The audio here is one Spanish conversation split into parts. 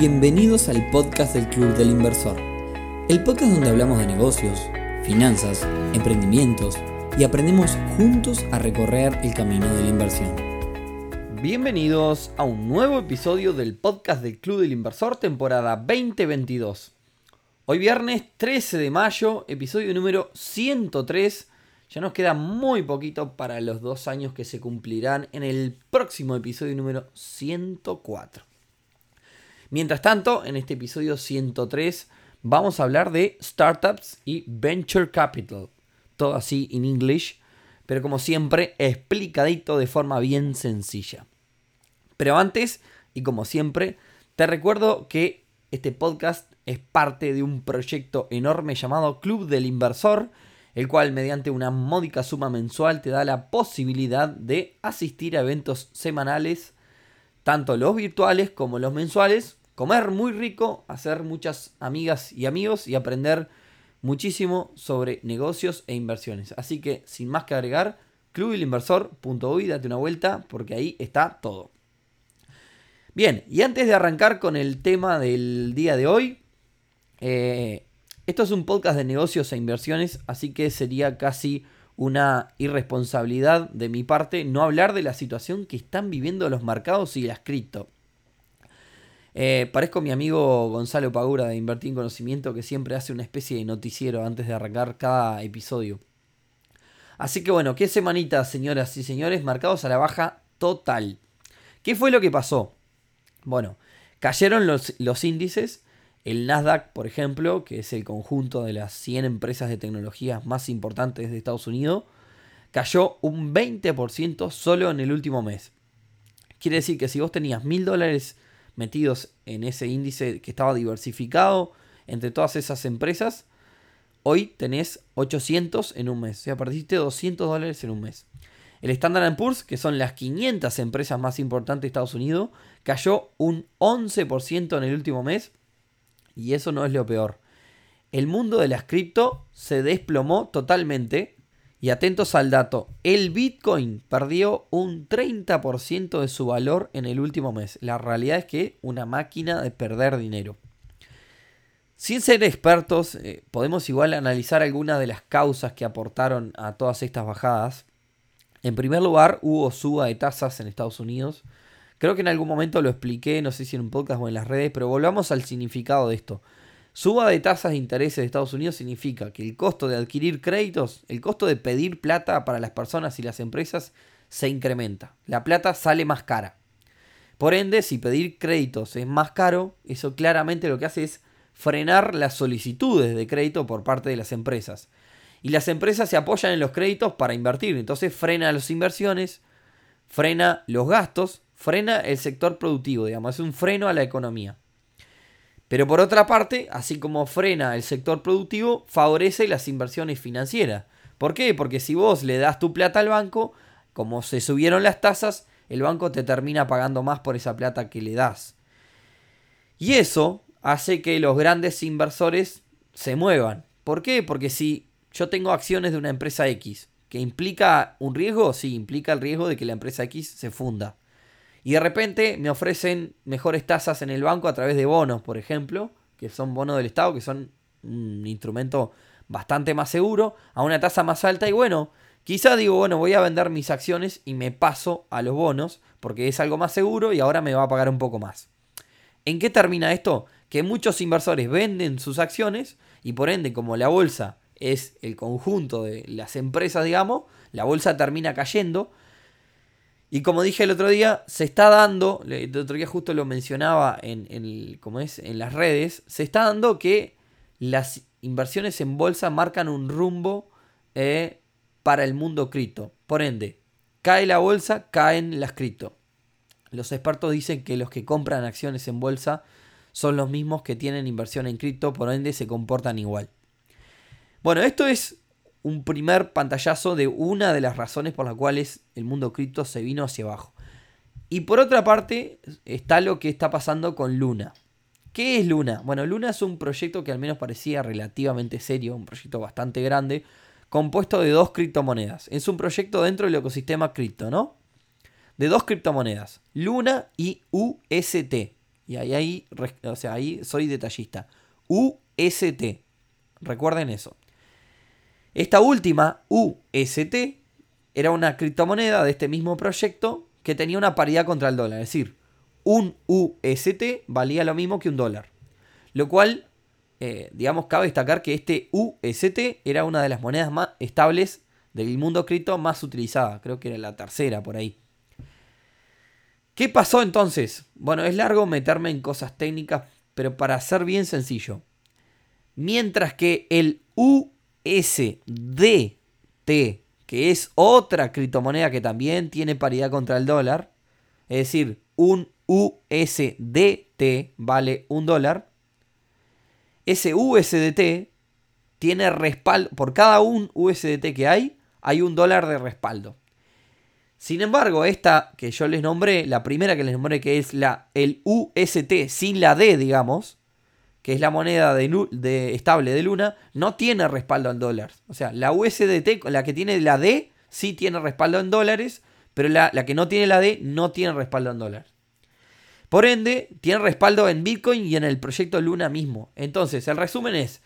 Bienvenidos al podcast del Club del Inversor, el podcast donde hablamos de negocios, finanzas, emprendimientos y aprendemos juntos a recorrer el camino de la inversión. Bienvenidos a un nuevo episodio del podcast del Club del Inversor temporada 2022. Hoy viernes 13 de mayo, episodio número 103. Ya nos queda muy poquito para los dos años que se cumplirán en el próximo episodio número 104. Mientras tanto, en este episodio 103 vamos a hablar de startups y venture capital. Todo así en inglés, pero como siempre explicadito de forma bien sencilla. Pero antes, y como siempre, te recuerdo que este podcast es parte de un proyecto enorme llamado Club del Inversor, el cual mediante una módica suma mensual te da la posibilidad de asistir a eventos semanales, tanto los virtuales como los mensuales, comer muy rico, hacer muchas amigas y amigos y aprender muchísimo sobre negocios e inversiones. Así que sin más que agregar, clubilinversor.uy, date una vuelta porque ahí está todo. Bien, y antes de arrancar con el tema del día de hoy, eh, esto es un podcast de negocios e inversiones, así que sería casi una irresponsabilidad de mi parte no hablar de la situación que están viviendo los mercados y las cripto. Eh, parezco mi amigo Gonzalo Pagura de Invertir en Conocimiento que siempre hace una especie de noticiero antes de arrancar cada episodio. Así que bueno, qué semanita, señoras y señores, marcados a la baja total. ¿Qué fue lo que pasó? Bueno, cayeron los, los índices. El Nasdaq, por ejemplo, que es el conjunto de las 100 empresas de tecnología más importantes de Estados Unidos, cayó un 20% solo en el último mes. Quiere decir que si vos tenías mil dólares metidos en ese índice que estaba diversificado entre todas esas empresas, hoy tenés 800 en un mes. O sea, perdiste 200 dólares en un mes. El Standard Poor's, que son las 500 empresas más importantes de Estados Unidos, cayó un 11% en el último mes. Y eso no es lo peor. El mundo de las cripto se desplomó totalmente y atentos al dato, el Bitcoin perdió un 30% de su valor en el último mes. La realidad es que una máquina de perder dinero. Sin ser expertos, eh, podemos igual analizar algunas de las causas que aportaron a todas estas bajadas. En primer lugar, hubo suba de tasas en Estados Unidos. Creo que en algún momento lo expliqué, no sé si en un podcast o en las redes, pero volvamos al significado de esto. Suba de tasas de interés de Estados Unidos significa que el costo de adquirir créditos, el costo de pedir plata para las personas y las empresas se incrementa. La plata sale más cara. Por ende, si pedir créditos es más caro, eso claramente lo que hace es frenar las solicitudes de crédito por parte de las empresas. Y las empresas se apoyan en los créditos para invertir. Entonces frena las inversiones, frena los gastos, frena el sector productivo, digamos, es un freno a la economía. Pero por otra parte, así como frena el sector productivo, favorece las inversiones financieras. ¿Por qué? Porque si vos le das tu plata al banco, como se subieron las tasas, el banco te termina pagando más por esa plata que le das. Y eso hace que los grandes inversores se muevan. ¿Por qué? Porque si yo tengo acciones de una empresa X, que implica un riesgo, sí, implica el riesgo de que la empresa X se funda. Y de repente me ofrecen mejores tasas en el banco a través de bonos, por ejemplo, que son bonos del Estado, que son un instrumento bastante más seguro, a una tasa más alta. Y bueno, quizá digo, bueno, voy a vender mis acciones y me paso a los bonos, porque es algo más seguro y ahora me va a pagar un poco más. ¿En qué termina esto? Que muchos inversores venden sus acciones y por ende, como la bolsa es el conjunto de las empresas, digamos, la bolsa termina cayendo y como dije el otro día, se está dando, el otro día justo lo mencionaba en, es, en las redes, se está dando que las inversiones en bolsa marcan un rumbo eh, para el mundo cripto. Por ende, cae la bolsa, caen las cripto. Los expertos dicen que los que compran acciones en bolsa son los mismos que tienen inversión en cripto, por ende se comportan igual. Bueno, esto es un primer pantallazo de una de las razones por las cuales el mundo cripto se vino hacia abajo. Y por otra parte está lo que está pasando con Luna. ¿Qué es Luna? Bueno, Luna es un proyecto que al menos parecía relativamente serio, un proyecto bastante grande, compuesto de dos criptomonedas. Es un proyecto dentro del ecosistema cripto, ¿no? De dos criptomonedas, Luna y UST. Y ahí, ahí, o sea, ahí soy detallista. UST. Recuerden eso. Esta última, UST, era una criptomoneda de este mismo proyecto que tenía una paridad contra el dólar. Es decir, un UST valía lo mismo que un dólar. Lo cual, eh, digamos, cabe destacar que este UST era una de las monedas más estables del mundo cripto más utilizada. Creo que era la tercera por ahí. ¿Qué pasó entonces? Bueno, es largo meterme en cosas técnicas, pero para ser bien sencillo. Mientras que el USDT, que es otra criptomoneda que también tiene paridad contra el dólar, es decir, un USDT vale un dólar, ese USDT tiene respaldo, por cada un USDT que hay, hay un dólar de respaldo. Sin embargo, esta que yo les nombré, la primera que les nombré, que es la, el UST sin la D, digamos, que es la moneda de, estable de Luna, no tiene respaldo en dólares. O sea, la USDT, la que tiene la D, sí tiene respaldo en dólares, pero la, la que no tiene la D no tiene respaldo en dólares. Por ende, tiene respaldo en Bitcoin y en el proyecto Luna mismo. Entonces, el resumen es,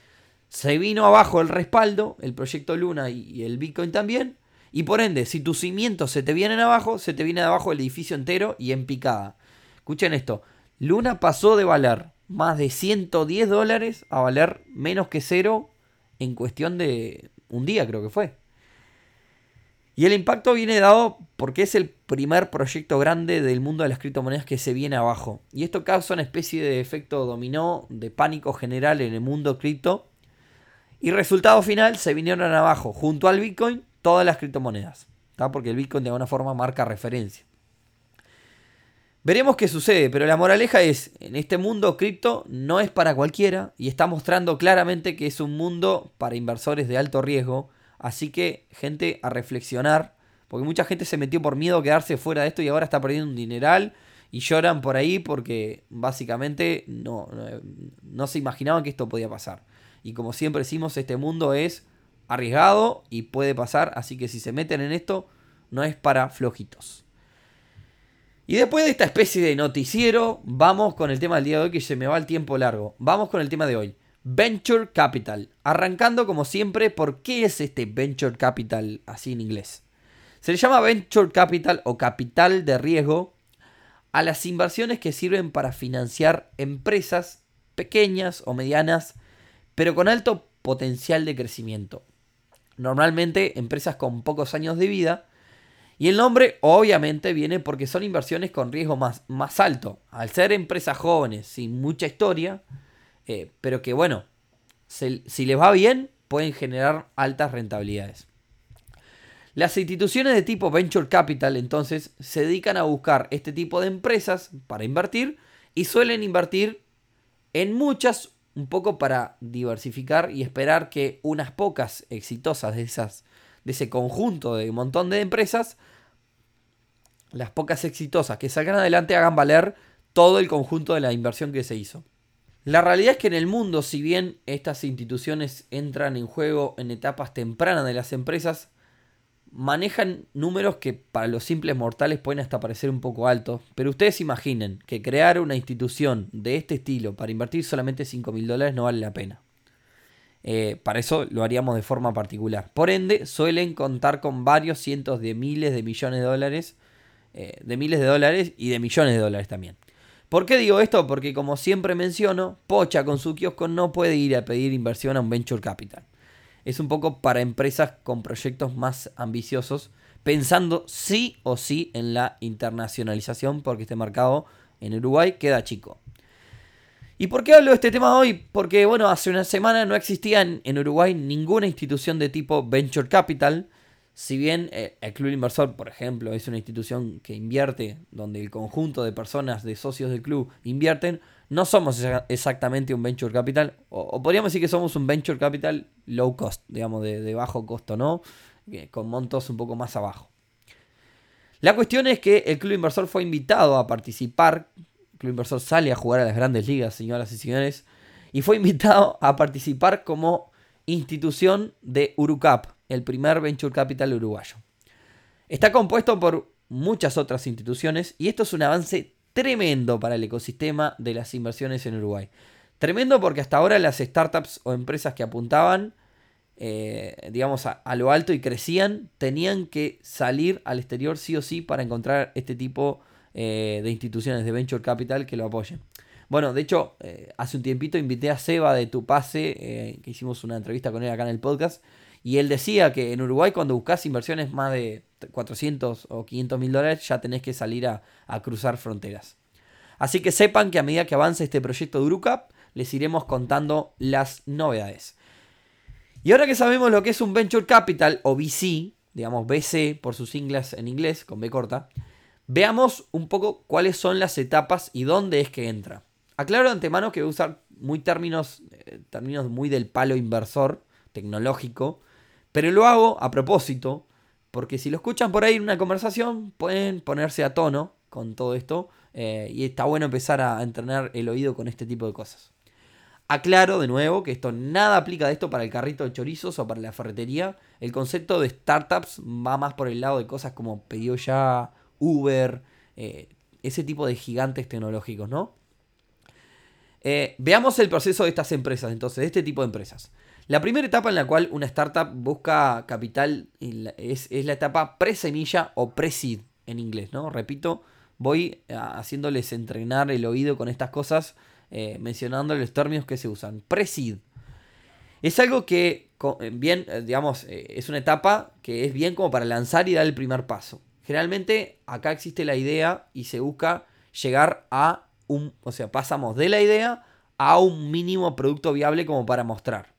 se vino abajo el respaldo, el proyecto Luna y el Bitcoin también, y por ende, si tus cimientos se te vienen abajo, se te viene abajo el edificio entero y en picada. Escuchen esto. Luna pasó de valer más de 110 dólares a valer menos que cero en cuestión de un día, creo que fue. Y el impacto viene dado porque es el primer proyecto grande del mundo de las criptomonedas que se viene abajo. Y esto causa una especie de efecto dominó, de pánico general en el mundo cripto. Y resultado final, se vinieron abajo junto al Bitcoin todas las criptomonedas, porque el Bitcoin de alguna forma marca referencia. Veremos qué sucede, pero la moraleja es, en este mundo cripto no es para cualquiera y está mostrando claramente que es un mundo para inversores de alto riesgo, así que gente a reflexionar, porque mucha gente se metió por miedo a quedarse fuera de esto y ahora está perdiendo un dineral y lloran por ahí porque básicamente no, no, se imaginaban que esto podía pasar. Y como siempre decimos, este mundo es arriesgado y puede pasar, así que si se meten en esto, no es para flojitos. Y después de esta especie de noticiero, vamos con el tema del día de hoy, que se me va el tiempo largo. Vamos con el tema de hoy. Venture Capital. Arrancando como siempre, ¿por qué es este Venture Capital así en inglés? Se le llama Venture Capital o capital de riesgo a las inversiones que sirven para financiar empresas pequeñas o medianas, pero con alto potencial de crecimiento normalmente empresas con pocos años de vida. Y el nombre obviamente viene porque son inversiones con riesgo más, más alto. Al ser empresas jóvenes sin mucha historia, eh, pero que bueno, si les va bien, pueden generar altas rentabilidades. Las instituciones de tipo Venture Capital entonces se dedican a buscar este tipo de empresas para invertir y suelen invertir en muchas un poco para diversificar y esperar que unas pocas exitosas de, esas, de ese conjunto de un montón de empresas, las pocas exitosas que salgan adelante hagan valer todo el conjunto de la inversión que se hizo. La realidad es que en el mundo, si bien estas instituciones entran en juego en etapas tempranas de las empresas, manejan números que para los simples mortales pueden hasta parecer un poco altos, pero ustedes imaginen que crear una institución de este estilo para invertir solamente 5 mil dólares no vale la pena. Eh, para eso lo haríamos de forma particular. Por ende, suelen contar con varios cientos de miles de millones de dólares, eh, de miles de dólares y de millones de dólares también. ¿Por qué digo esto? Porque como siempre menciono, Pocha con su kiosco no puede ir a pedir inversión a un venture capital es un poco para empresas con proyectos más ambiciosos, pensando sí o sí en la internacionalización, porque este mercado en Uruguay queda chico. ¿Y por qué hablo de este tema hoy? Porque, bueno, hace una semana no existía en, Uruguay ninguna institución de tipo Venture Capital. Si bien eh, el Club Inversor, por ejemplo, es una institución que invierte, donde el conjunto de personas, de socios del club, invierten, no somos exactamente un venture capital, o, podríamos decir que somos un venture capital low cost, digamos, de, bajo costo, ¿no? Con montos un poco más abajo. La cuestión es que el club inversor fue invitado a participar. Club inversor sale a jugar a las grandes ligas, señoras y señores, y fue invitado a participar como institución de Urucap, el primer venture capital uruguayo. Está compuesto por muchas otras instituciones y esto es un avance tremendo para el ecosistema de las inversiones en Uruguay. Tremendo porque hasta ahora las startups o empresas que apuntaban, eh, digamos, a, lo alto y crecían, tenían que salir al exterior sí o sí para encontrar este tipo eh, de instituciones de venture capital que lo apoyen. Bueno, de hecho, eh, hace un tiempito invité a Seba de Tu Pase, que hicimos una entrevista con él acá en el podcast, y él decía que en Uruguay cuando buscas inversiones más de 400 o 500 mil dólares ya tenés que salir a, cruzar fronteras. Así que sepan que a medida que avance este proyecto de Urucap, les iremos contando las novedades. Y ahora que sabemos lo que es un Venture Capital o VC, digamos BC por sus siglas en inglés, con B corta, veamos un poco cuáles son las etapas y dónde es que entra. Aclaro de antemano que voy a usar muy términos, eh, términos muy del palo inversor tecnológico, pero lo hago a propósito, porque si lo escuchan por ahí en una conversación, pueden ponerse a tono con todo esto. Eh, y está bueno empezar a entrenar el oído con este tipo de cosas. Aclaro de nuevo que esto nada aplica de esto para el carrito de chorizos o para la ferretería. El concepto de startups va más por el lado de cosas como Pedido Ya, Uber, eh, ese tipo de gigantes tecnológicos, ¿no? Eh, veamos el proceso de estas empresas, entonces, de este tipo de empresas. La primera etapa en la cual una startup busca capital es, la etapa pre-semilla o pre-seed en inglés, ¿no? Repito, voy eh, haciéndoles entrenar el oído con estas cosas, eh, mencionando los términos que se usan. Pre-seed. Es algo que, bien, digamos, es una etapa que es bien como para lanzar y dar el primer paso. Generalmente acá existe la idea y se busca llegar a un, o sea, pasamos de la idea a un mínimo producto viable como para mostrar.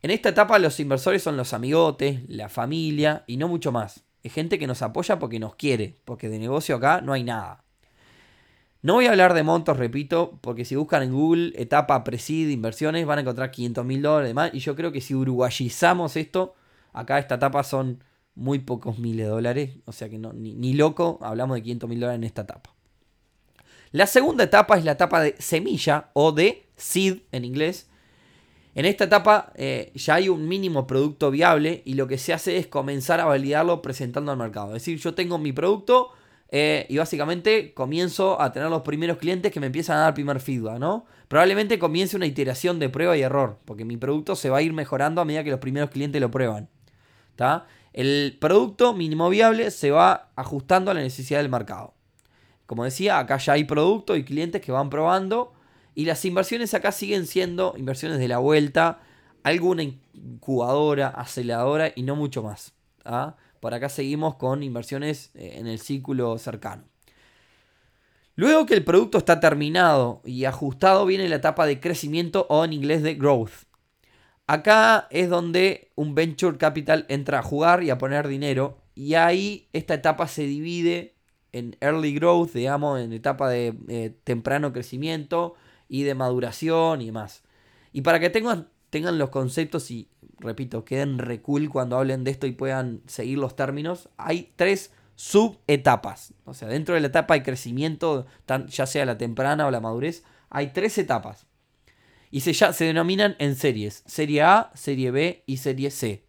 En esta etapa los inversores son los amigotes, la familia y no mucho más. Es gente que nos apoya porque nos quiere, porque de negocio acá no hay nada. No voy a hablar de montos, repito, porque si buscan en Google etapa preside inversiones van a encontrar 500 mil dólares más. Y yo creo que si uruguayizamos esto, acá esta etapa son muy pocos miles de dólares. O sea que no, ni, loco hablamos de 500 mil dólares en esta etapa. La segunda etapa es la etapa de semilla o de seed en inglés, en esta etapa eh, ya hay un mínimo producto viable y lo que se hace es comenzar a validarlo presentando al mercado. Es decir, yo tengo mi producto eh, y básicamente comienzo a tener los primeros clientes que me empiezan a dar primer feedback, ¿no? Probablemente comience una iteración de prueba y error, porque mi producto se va a ir mejorando a medida que los primeros clientes lo prueban. El producto mínimo viable se va ajustando a la necesidad del mercado. Como decía, acá ya hay producto y clientes que van probando y las inversiones acá siguen siendo inversiones de la vuelta, alguna incubadora, aceleradora y no mucho más. ¿ah? Por acá seguimos con inversiones eh, en el círculo cercano. Luego que el producto está terminado y ajustado, viene la etapa de crecimiento o en inglés de growth. Acá es donde un venture capital entra a jugar y a poner dinero. Y ahí esta etapa se divide en early growth, digamos, en etapa de eh, temprano crecimiento y de maduración y demás. Y para que tengan, los conceptos y, repito, queden recul cuando hablen de esto y puedan seguir los términos, hay tres subetapas. O sea, dentro de la etapa de crecimiento, ya sea la temprana o la madurez, hay tres etapas. Y se, ya, se denominan en series. Serie A, Serie B y Serie C.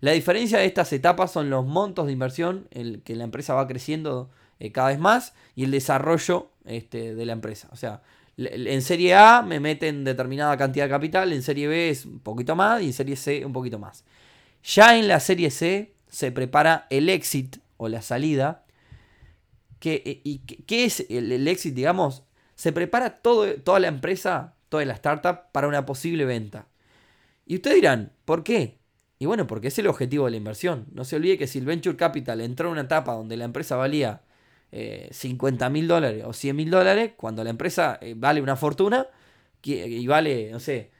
La diferencia de estas etapas son los montos de inversión, el que la empresa va creciendo eh, cada vez más, y el desarrollo este, de la empresa. O sea, en serie A me meten determinada cantidad de capital, en serie B es un poquito más y en serie C un poquito más. Ya en la serie C se prepara el exit o la salida. ¿Qué, y, qué es el, el, exit? Digamos, se prepara todo, toda la empresa, toda la startup para una posible venta. Y ustedes dirán, ¿por qué? Y bueno, porque es el objetivo de la inversión. No se olvide que si el Venture Capital entró en una etapa donde la empresa valía 50 eh, mil dólares o 100 mil dólares, cuando la empresa eh, vale una fortuna y vale, no sé,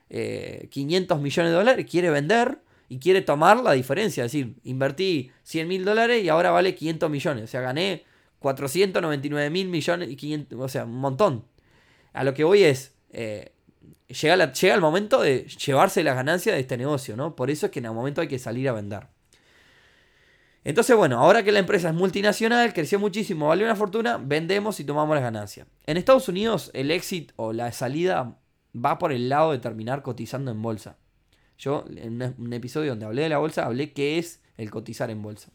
500 eh, millones de dólares, quiere vender y quiere tomar la diferencia. Es decir, invertí 100 mil dólares y ahora vale 500 millones. O sea, gané 499 mil millones y 500, o sea, un montón. A lo que voy es, llega, llega el momento de llevarse la ganancia de este negocio, ¿no? Por eso es que en el momento hay que salir a vender. Entonces, bueno, ahora que la empresa es multinacional, creció muchísimo, vale una fortuna, vendemos y tomamos las ganancias. En Estados Unidos, el exit o la salida va por el lado de terminar cotizando en bolsa. Yo, en un episodio donde hablé de la bolsa, hablé qué es el cotizar en bolsa.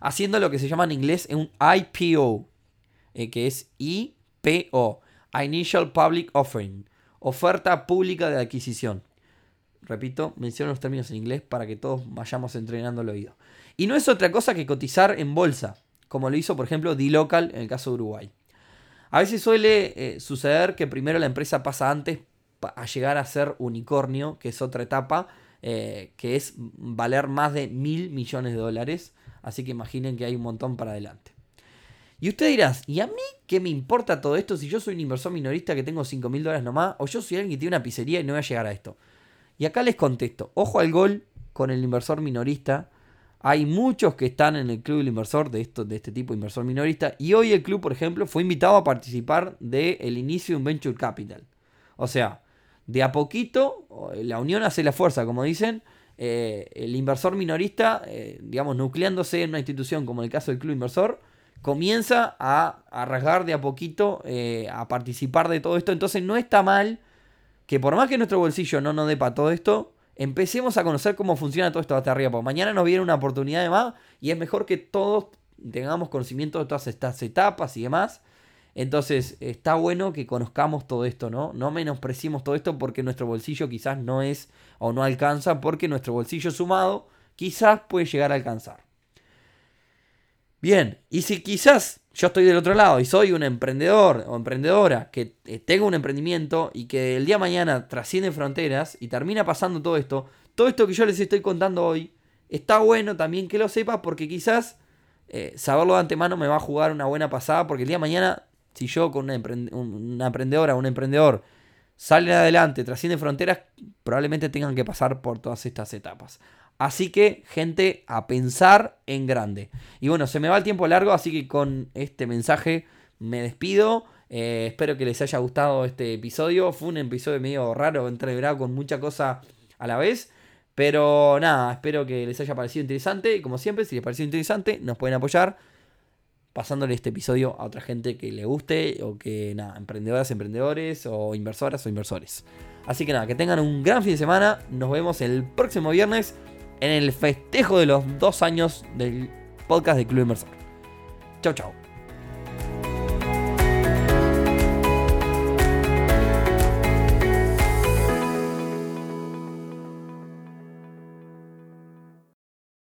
Haciendo lo que se llama en inglés un IPO. eh, que es IPO, Initial Public Offering, oferta pública de adquisición. Repito, menciono los términos en inglés para que todos vayamos entrenando el oído. Y no es otra cosa que cotizar en bolsa, como lo hizo por ejemplo D-Local en el caso de Uruguay. A veces suele eh, suceder que primero la empresa pasa antes a llegar a ser unicornio, que es otra etapa, eh, que es valer más de mil millones de dólares. Así que imaginen que hay un montón para adelante. Y usted dirás, ¿y a mí qué me importa todo esto si yo soy un inversor minorista que tengo 5 mil dólares nomás? O yo soy alguien que tiene una pizzería y no voy a llegar a esto. Y acá les contesto, ojo al gol con el inversor minorista. Hay muchos que están en el club del inversor de, esto, de este tipo de inversor minorista. Y hoy el club, por ejemplo, fue invitado a participar del inicio de un venture capital. O sea, de a poquito, la unión hace la fuerza, como dicen. Eh, el inversor minorista, eh, digamos, nucleándose en una institución como el caso del club inversor, comienza a, rasgar de a poquito, eh, a participar de todo esto. Entonces no está mal que por más que nuestro bolsillo no nos dé para todo esto, empecemos a conocer cómo funciona todo esto hasta arriba. Porque mañana nos viene una oportunidad de más y es mejor que todos tengamos conocimiento de todas estas etapas y demás. Entonces está bueno que conozcamos todo esto, ¿no? No menospreciemos todo esto porque nuestro bolsillo quizás no es o no alcanza, porque nuestro bolsillo sumado quizás puede llegar a alcanzar. Bien, y si quizás yo estoy del otro lado y soy un emprendedor o emprendedora que eh, tengo un emprendimiento y que el día de mañana trasciende fronteras y termina pasando todo esto, todo esto que yo les estoy contando hoy, está bueno también que lo sepa porque quizás eh, saberlo de antemano me va a jugar una buena pasada porque el día de mañana, si yo con una, emprendedora o un emprendedor salen adelante, trascienden fronteras, probablemente tengan que pasar por todas estas etapas. Así que, gente, a pensar en grande. Y bueno, se me va el tiempo largo, así que con este mensaje me despido. Eh, espero que les haya gustado este episodio. Fue un episodio medio raro, entreverado con mucha cosa a la vez. Pero nada, espero que les haya parecido interesante. Y como siempre, si les pareció interesante, nos pueden apoyar pasándole este episodio a otra gente que le guste o que, nada, emprendedoras, emprendedores o inversoras o inversores. Así que nada, que tengan un gran fin de semana. Nos vemos el próximo viernes en el festejo de los dos años del podcast de Club Inversor. Chau, chau.